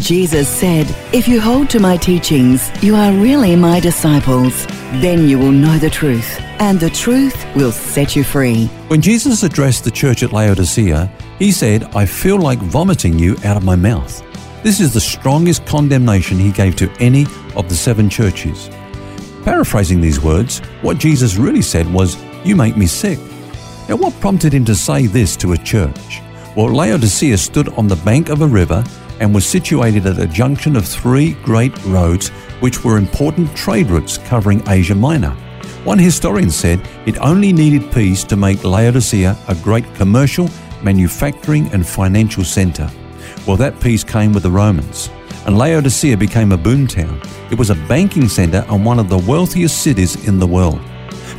Jesus said, If you hold to my teachings, you are really my disciples. Then you will know the truth, and the truth will set you free. When Jesus addressed the church at Laodicea, he said, I feel like vomiting you out of my mouth. This is the strongest condemnation he gave to any of the seven churches. Paraphrasing these words, what Jesus really said was, You make me sick. Now, what prompted him to say this to a church? Well, Laodicea stood on the bank of a river and was situated at a junction of three great roads which were important trade routes covering Asia Minor. One historian said it only needed peace to make Laodicea a great commercial, manufacturing, and financial center. Well, that peace came with the Romans, and Laodicea became a boomtown. It was a banking center and one of the wealthiest cities in the world.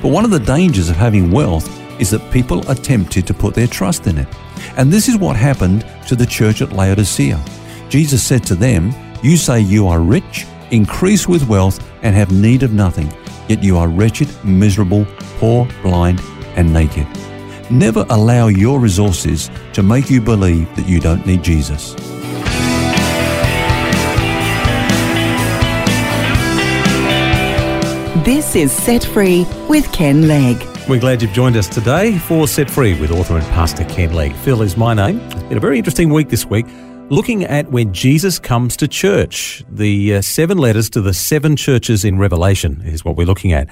But one of the dangers of having wealth is that people are tempted to put their trust in it. And this is what happened to the church at Laodicea. Jesus said to them, You say you are rich, increase with wealth, and have need of nothing, yet you are wretched, miserable, poor, blind, and naked. Never allow your resources to make you believe that you don't need Jesus. This is Set Free with Ken Legg. We're glad you've joined us today for Set Free with author and pastor Ken Legg. Phil is my name. It's been a very interesting week this week looking at when Jesus comes to church. The uh, seven letters to the seven churches in Revelation is what we're looking at.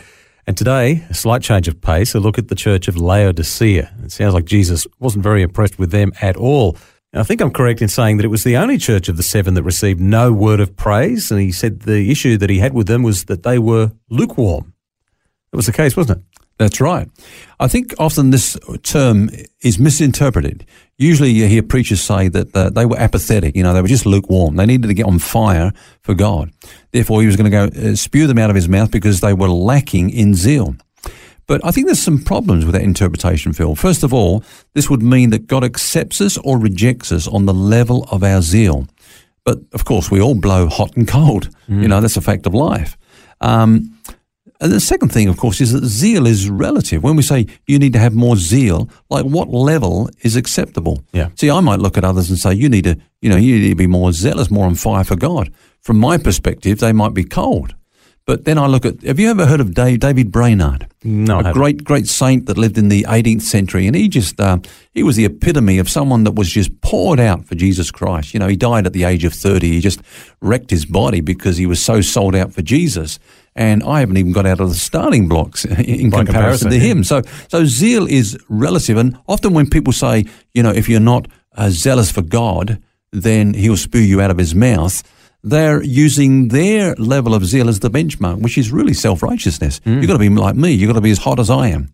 And today, a slight change of pace, a look at the church of Laodicea. It sounds like Jesus wasn't very impressed with them at all. And I think I'm correct in saying that it was the only church of the seven that received no word of praise. And he said the issue that he had with them was that they were lukewarm. That was the case, wasn't it? That's right. I think often this term is misinterpreted. Usually you hear preachers say that uh, they were apathetic, you know, they were just lukewarm. They needed to get on fire for God. Therefore, he was going to go uh, spew them out of his mouth because they were lacking in zeal. But I think there's some problems with that interpretation, Phil. First of all, this would mean that God accepts us or rejects us on the level of our zeal. But of course, we all blow hot and cold. Mm. You know, that's a fact of life. Um, and the second thing, of course, is that zeal is relative. When we say you need to have more zeal, like what level is acceptable? Yeah. See, I might look at others and say, you need to, you know, you need to be more zealous, more on fire for God. From my perspective, they might be cold. But then I look at, have you ever heard of Dave, David Brainerd? No. A great, great saint that lived in the 18th century. And he just, uh, he was the epitome of someone that was just poured out for Jesus Christ. You know, he died at the age of 30. He just wrecked his body because he was so sold out for Jesus and I haven't even got out of the starting blocks in comparison, comparison, to him. So, so zeal is relative, and often when people say, you know, if you're not uh, zealous for God, then He'll spew you out of His mouth. They're using their level of zeal as the benchmark, which is really self righteousness. Mm. You've got to be like me. You've got to be as hot as I am.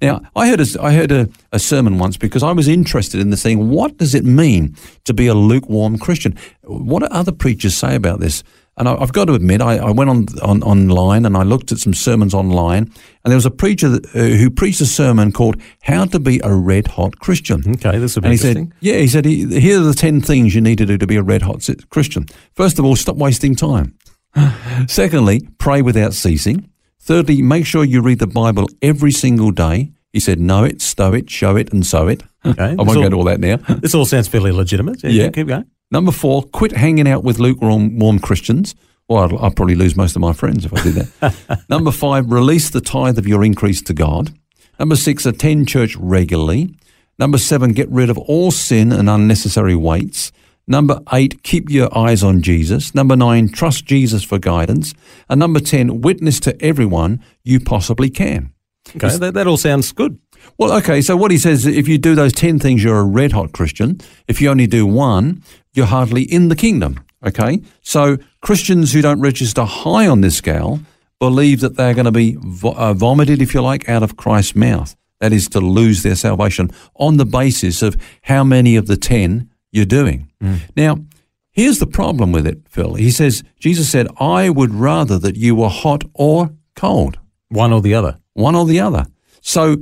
Now, I heard a, I heard a, a, sermon once because I was interested in the thing. What does it mean to be a lukewarm Christian? What do other preachers say about this? And I, have got to admit, I, I went on, on, online and I looked at some sermons online, and there was a preacher that, uh, who preached a sermon called "How to Be a Red Hot Christian." Okay, this would be and he interesting. Said, yeah, he said, he, "Here are the ten things you need to do to be a red hot Christian. First of all, stop wasting time. Secondly, pray without ceasing. Thirdly, make sure you read the Bible every single day." He said, "Know it, stow it, show it, and sow it." Okay, I won't all, go to all that now. this all sounds fairly legitimate. Yeah, yeah. keep going. Number four, quit hanging out with lukewarm warm Christians. Well, I'd, I'd probably lose most of my friends if I did that. Number five, release the tithe of your increase to God. Number six, attend church regularly. Number seven, get rid of all sin and unnecessary weights. Number eight, keep your eyes on Jesus. Number nine, trust Jesus for guidance. And number 10, witness to everyone you possibly can. Okay, that, that all sounds good. Well, okay, so what he says, if you do those 10 things, you're a red hot Christian. If you only do one, you're hardly in the kingdom. Okay, so Christians who don't register high on this scale believe that they're going to be vo- uh, vomited, if you like, out of Christ's mouth. That is to lose their salvation on the basis of how many of the 10 you're doing. Mm. Now, here's the problem with it, Phil. He says, Jesus said, I would rather that you were hot or cold. One or the other. One or the other. So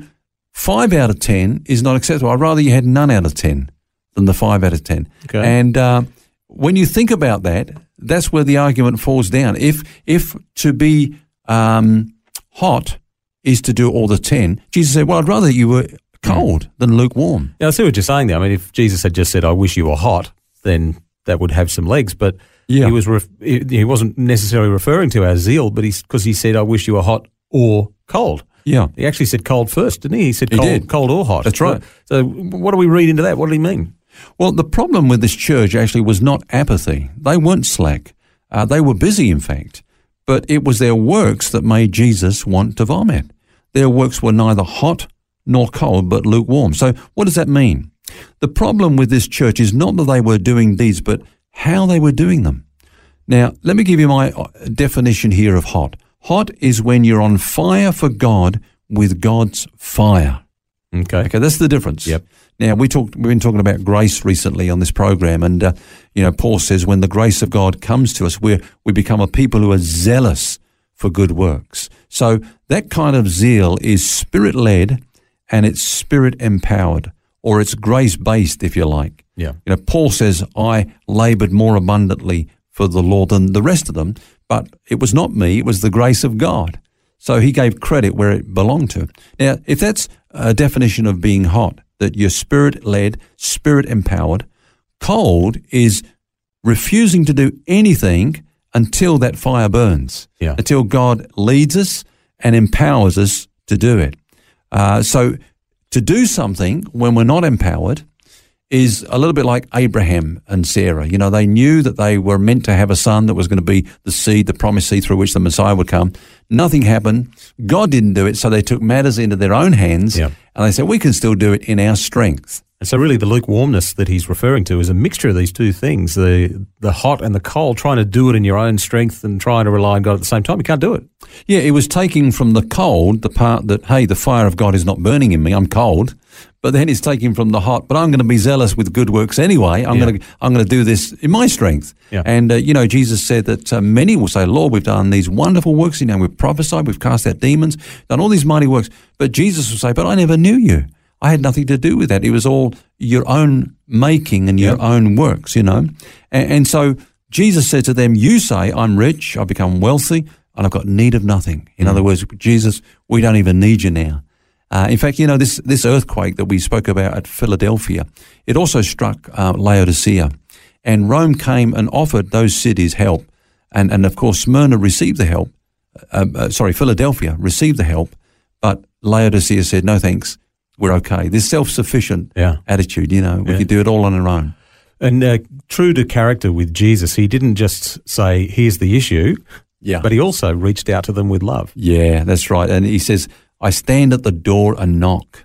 five out of 10 is not acceptable. I'd rather you had none out of 10 than the five out of 10. Okay. And uh, when you think about that, that's where the argument falls down. If, if to be um, hot is to do all the 10, Jesus said, well, I'd rather you were cold than lukewarm. Yeah, I see what you're saying there. I mean, if Jesus had just said, I wish you were hot, then that would have some legs. But Yeah. he was ref- he he wasn't necessarily referring to our zeal, but he's because he said, I wish you were hot or cold. Yeah. He actually said cold first, didn't he? He said cold, did. cold or hot. That's right. So, so what do we read into that? What did he mean? Well, the problem with this church actually was not apathy. They weren't slack. Uh, they were busy, in fact. But it was their works that made Jesus want to vomit. Their works were neither hot nor cold, but lukewarm. So, what does that mean? The problem with this church is not that they were doing deeds, but how they were doing them. Now, let me give you my uh, definition here of hot. Hot is when you're on fire for God with God's fire. Okay. Okay, that's the difference. Yep. Now we talked. We've been talking about grace recently on this program, and uh, you know, Paul says when the grace of God comes to us, we we become a people who are zealous for good works. So that kind of zeal is spirit led, and it's spirit empowered, or it's grace based, if you like. Yeah. You know, Paul says, "I laboured more abundantly for the Lord than the rest of them, but it was not me; it was the grace of God." So he gave credit where it belonged to. Now, if that's a definition of being hot, that you're spirit led, spirit empowered, cold is refusing to do anything until that fire burns, Yeah. until God leads us and empowers us to do it. Uh, so to do something when we're not empowered is a little bit like Abraham and Sarah. You know, they knew that they were meant to have a son that was going to be the seed, the promised seed through which the Messiah would come. Nothing happened. God didn't do it, so they took matters into their own hands Yeah. and they said, we can still do it in our strength. And so, really, the lukewarmness that he's referring to is a mixture of these two things the, the hot and the cold, trying to do it in your own strength and trying to rely on God at the same time. You can't do it. Yeah, it was taking from the cold the part that, hey, the fire of God is not burning in me, I'm cold. But then it's taking from the heart. but I'm going to be zealous with good works anyway. I'm Yeah. going to I'm going to do this in my strength. Yeah. And uh, you know, Jesus said that uh, many will say, "Lord, we've done these wonderful works. You know, we've prophesied, we've cast out demons, done all these mighty works." But Jesus will say, "But I never knew you. I had nothing to do with that. It was all your own making and your Yeah. own works." You know, and, and so Jesus said to them, "You say I'm rich, I've become wealthy, and I've got need of nothing." In other words, Jesus, we don't even need you now. Uh, in fact, you know, this, this earthquake that we spoke about at Philadelphia, it also struck uh, Laodicea. And Rome came and offered those cities help. And, and of course, Smyrna received the help. Uh, uh, sorry, Philadelphia received the help. But Laodicea said, no thanks, we're okay. This self sufficient Yeah. attitude, you know, we Yeah. can do it all on our own. And uh, true to character with Jesus, he didn't just say, here's the issue, Yeah. but he also reached out to them with love. Yeah, that's right. And he says, I stand at the door and knock.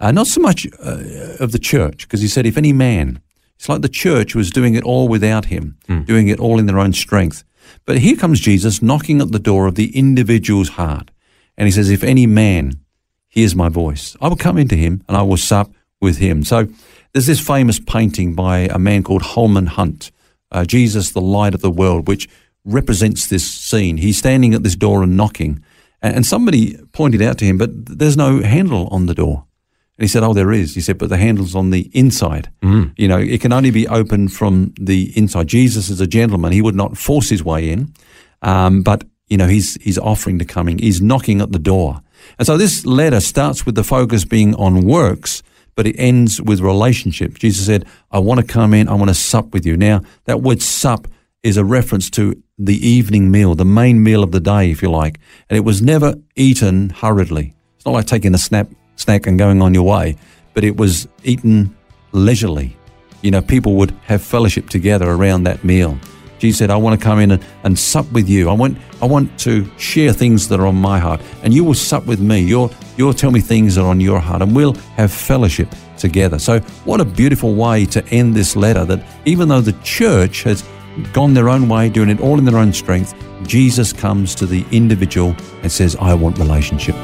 Uh, not so much uh, of the church, because he said, if any man, it's like the church was doing it all without him, doing it all in their own strength. But here comes Jesus knocking at the door of the individual's heart. And he says, if any man hears my voice, I will come into him and I will sup with him. So there's this famous painting by a man called Holman Hunt, uh, Jesus, the light of the world, which represents this scene. He's standing at this door and knocking. And, somebody pointed out to him, but there's no handle on the door. And he said, Oh, there is. He said, but the handle's on the inside. You know, it can only be opened from the inside. Jesus is a gentleman. He would not force his way in. Um, but, you know, he's, he's offering to come in. He's knocking at the door. And so this letter starts with the focus being on works, but it ends with relationship. Jesus said, I want to come in. I want to sup with you. Now, that word sup is a reference to the evening meal, the main meal of the day, if you like. And it was never eaten hurriedly. It's not like taking a snap, snack and going on your way, but it was eaten leisurely. You know, people would have fellowship together around that meal. Jesus said, I want to come in and, and sup with you. I want, I want to share things that are on my heart, and you will sup with me. You'll, you'll tell me things that are on your heart, and we'll have fellowship together. So, what a beautiful way to end this letter that even though the church has gone their own way, doing it all in their own strength, Jesus comes to the individual and says, I want relationship.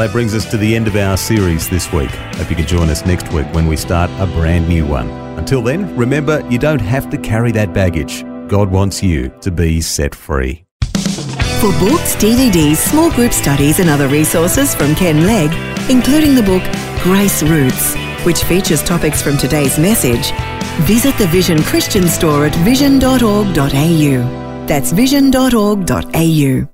Well, that brings us to the end of our series this week. Hope you can join us next week when we start a brand new one. Until then, remember you don't have to carry that baggage. God wants you to be set free. For books, DVDs, small group studies, and other resources from Ken Legg, including the book Grace Roots, which features topics from today's message, visit the Vision Christian store at vision.org.au. That's vision.org.au.